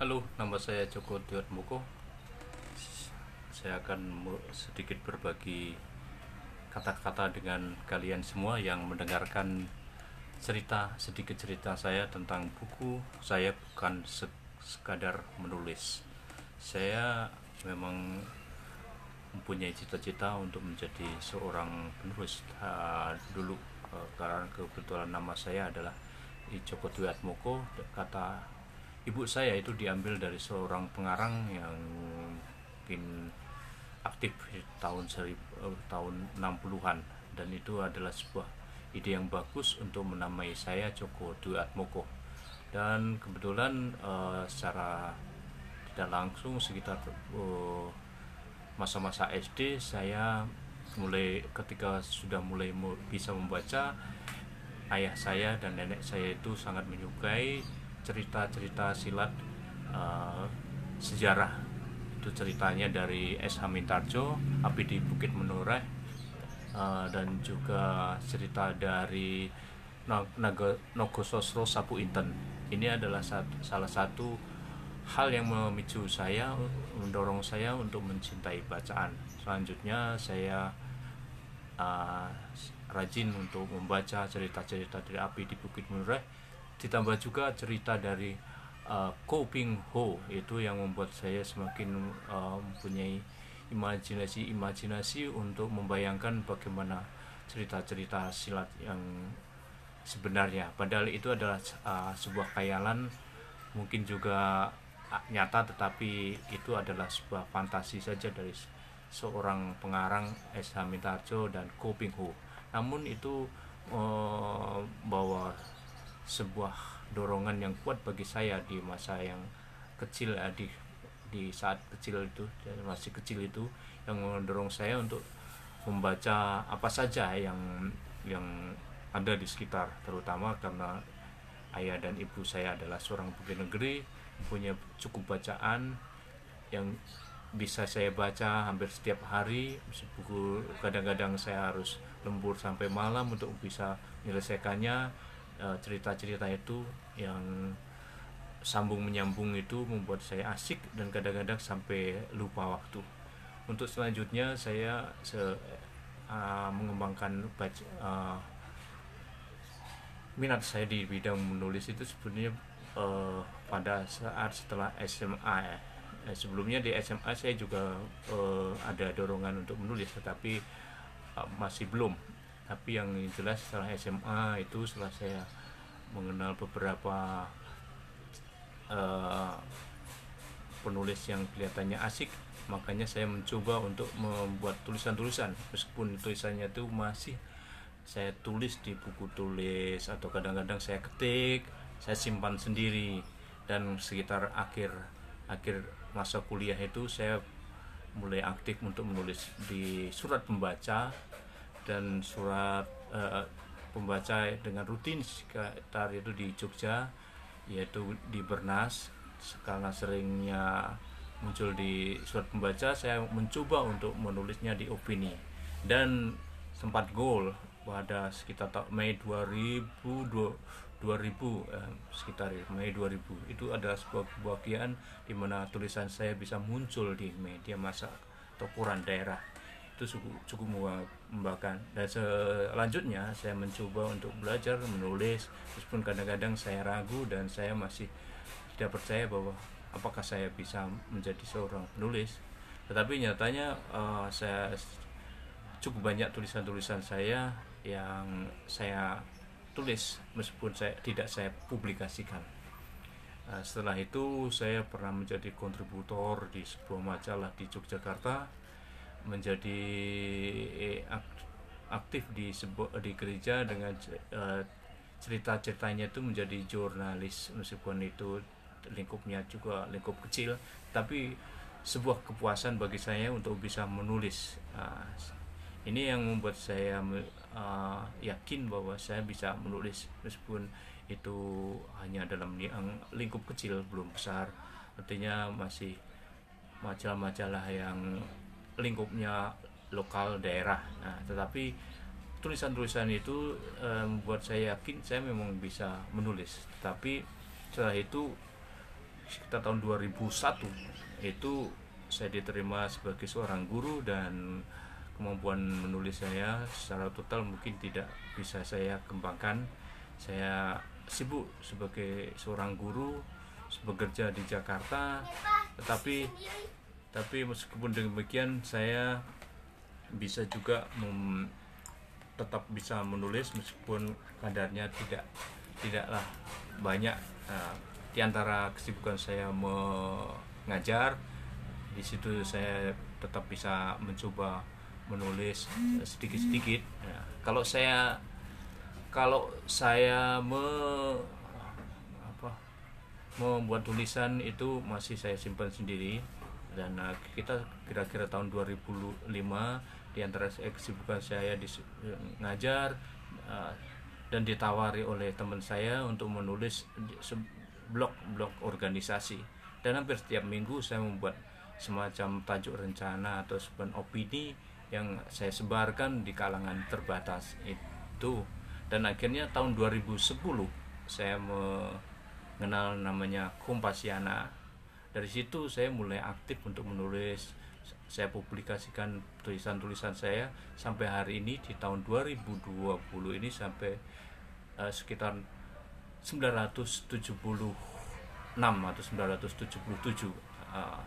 Halo, nama saya Joko Duat Moko. Saya akan sedikit berbagi kata-kata dengan kalian semua yang mendengarkan cerita sedikit cerita saya tentang buku. Saya bukan se- sekadar menulis. Saya memang mempunyai cita-cita untuk menjadi seorang penulis Ah, dulu eh, karena kebetulan nama saya adalah Joko Dwi Atmoko kata ibu saya itu diambil dari seorang pengarang yang mungkin aktif tahun seri, eh, tahun 60-an dan itu adalah sebuah ide yang bagus untuk menamai saya Joko Dwi Atmoko dan kebetulan eh, secara tidak langsung sekitar eh, masa-masa SD saya mulai ketika sudah mulai mu- bisa membaca ayah saya dan nenek saya itu sangat menyukai cerita-cerita silat eh, sejarah. Itu ceritanya dari S. Hamintarjo Api di Bukit Menoreh eh, dan juga cerita dari Nogososro Sapu Inten. Ini adalah satu- salah satu hal yang memicu saya mendorong saya untuk mencintai bacaan. Selanjutnya saya uh, rajin untuk membaca cerita-cerita dari api di Bukit Menoreh ditambah juga cerita dari uh, Ko Ping Ho itu yang membuat saya semakin uh, mempunyai imajinasi-imajinasi untuk membayangkan bagaimana cerita-cerita silat yang sebenarnya padahal itu adalah uh, sebuah khayalan mungkin juga nyata tetapi itu adalah sebuah fantasi saja dari se- seorang pengarang S. Hamintarjo dan Ko Ping Ho namun itu uh, bahwa sebuah dorongan yang kuat bagi saya di masa yang kecil eh, di di saat kecil itu masih kecil itu yang mendorong saya untuk membaca apa saja yang yang ada di sekitar terutama karena ayah dan ibu saya adalah seorang pegawai negeri punya cukup bacaan yang bisa saya baca hampir setiap hari. Buku kadang-kadang saya harus lembur sampai malam untuk bisa menyelesaikannya cerita-cerita itu yang sambung menyambung itu membuat saya asik dan kadang-kadang sampai lupa waktu untuk selanjutnya saya se, uh, mengembangkan uh, minat saya di bidang menulis itu sebenarnya uh, pada saat setelah SMA ya. Eh, sebelumnya di SMA saya juga uh, ada dorongan untuk menulis tetapi uh, masih belum tapi yang jelas setelah SMA itu setelah saya mengenal beberapa uh, penulis yang kelihatannya asik makanya saya mencoba untuk membuat tulisan-tulisan. Meskipun tulisannya itu masih saya tulis di buku tulis atau kadang-kadang saya ketik saya simpan sendiri. Dan sekitar akhir akhir masa kuliah itu saya mulai aktif untuk menulis di surat pembaca dan surat eh, pembaca dengan rutin sekitar itu di Jogja yaitu di Bernas. Karena seringnya muncul di surat pembaca saya mencoba untuk menulisnya di opini. Dan sempat goal pada sekitar Mei 2000 2000 eh, sekitar Mei 2000 itu adalah sebuah kebahagiaan di mana tulisan saya bisa muncul di media massa atau koran daerah. Itu cukup cukup membanggakan dan selanjutnya saya mencoba untuk belajar menulis. Meskipun kadang-kadang saya ragu dan saya masih tidak percaya bahwa apakah saya bisa menjadi seorang penulis. Tetapi nyatanya uh, saya cukup banyak tulisan-tulisan saya yang saya tulis meskipun saya tidak saya publikasikan. Uh, setelah itu saya pernah menjadi kontributor di sebuah majalah di Yogyakarta menjadi aktif di sebuah di gereja dengan uh, cerita-ceritanya itu menjadi jurnalis meskipun itu lingkupnya juga lingkup kecil tapi sebuah kepuasan bagi saya untuk bisa menulis uh, ini yang membuat saya uh, yakin bahwa saya bisa menulis meskipun itu hanya dalam lingkup kecil belum besar artinya masih majalah-majalah yang lingkupnya lokal daerah. Nah, tetapi tulisan-tulisan itu eh, membuat saya yakin saya memang bisa menulis. Tapi setelah itu sekitar tahun 2001 itu saya diterima sebagai seorang guru dan kemampuan menulis saya secara total mungkin tidak bisa saya kembangkan saya sibuk sebagai seorang guru bekerja di Jakarta tetapi tapi meskipun demikian saya bisa juga tetap bisa menulis meskipun kadarnya tidak tidaklah banyak. Uh, di antara kesibukan saya mengajar di situ saya tetap bisa mencoba menulis sedikit-sedikit. Ya, kalau saya kalau saya me, apa, membuat tulisan itu masih saya simpan sendiri dan uh, kita kira-kira tahun 2005 di antara kesibukan saya di ngajar uh, dan ditawari oleh teman saya untuk menulis blog-blog organisasi. Dan hampir setiap minggu saya membuat semacam tajuk rencana atau sebuah opini yang saya sebarkan di kalangan terbatas itu. Dan akhirnya tahun 2010 saya mengenal namanya Kompasiana dari situ saya mulai aktif untuk menulis saya publikasikan tulisan-tulisan saya. Sampai hari ini di tahun 2020 ini sampai uh, sekitar 976 atau 977 uh,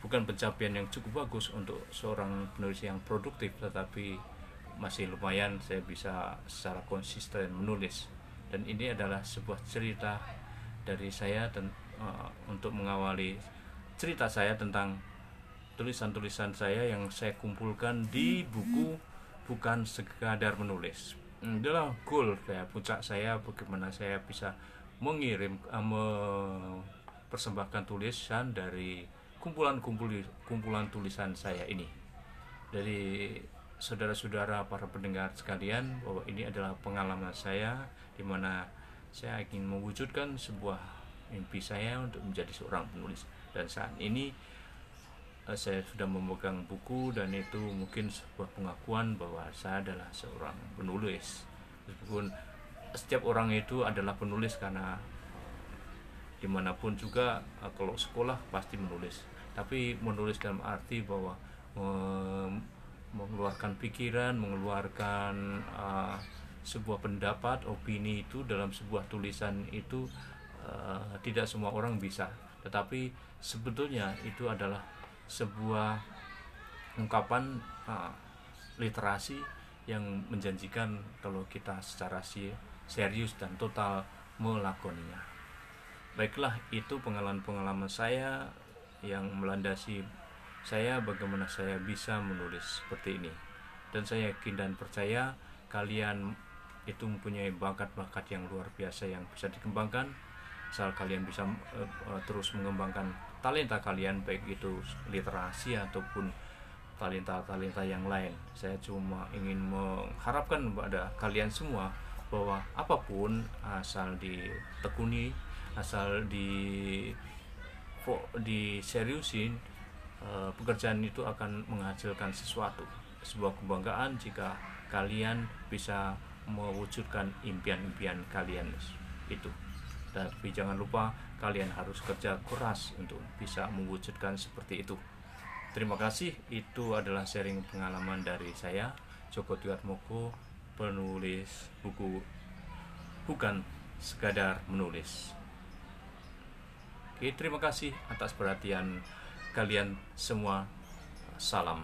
bukan pencapaian yang cukup bagus untuk seorang penulis yang produktif tetapi masih lumayan saya bisa secara konsisten menulis. Dan ini adalah sebuah cerita dari saya dan uh, untuk mengawali cerita saya tentang tulisan-tulisan saya yang saya kumpulkan di buku bukan sekadar menulis. Adalah goal kayak puncak saya bagaimana saya bisa mengirim uh, mempersembahkan tulisan dari kumpulan-kumpulan kumpulan tulisan saya ini. Dari saudara-saudara para pendengar sekalian bahwa ini adalah pengalaman saya di mana saya ingin mewujudkan sebuah mimpi saya untuk menjadi seorang penulis. Dan saat ini eh, saya sudah memegang buku dan itu mungkin sebuah pengakuan bahwa saya adalah seorang penulis. Meskipun setiap orang itu adalah penulis karena di mana pun juga eh, kalau sekolah pasti menulis. Tapi menulis dalam arti bahwa mengeluarkan pikiran, mengeluarkan uh, sebuah pendapat, opini itu dalam sebuah tulisan itu uh, tidak semua orang bisa. Tetapi sebetulnya itu adalah sebuah ungkapan uh, literasi yang menjanjikan kalau kita secara serius dan total melakoninya. Baiklah, itu pengalaman-pengalaman saya yang melandasi saya bagaimana saya bisa menulis seperti ini dan saya yakin dan percaya kalian itu mempunyai bakat-bakat yang luar biasa yang bisa dikembangkan asal kalian bisa uh, terus mengembangkan talenta kalian baik itu literasi ataupun talenta-talenta yang lain. Saya cuma ingin mengharapkan kepada kalian semua bahwa apa pun asal ditekuni asal di di seriusin Eh, pekerjaan itu akan menghasilkan sesuatu sebuah kebanggaan jika kalian bisa mewujudkan impian-impian kalian. Itu tapi jangan lupa kalian harus kerja keras untuk bisa mewujudkan seperti itu terima kasih itu adalah sharing pengalaman dari saya Joko Moko penulis buku bukan sekadar menulis Oke, terima kasih atas perhatian kalian semua. Salam.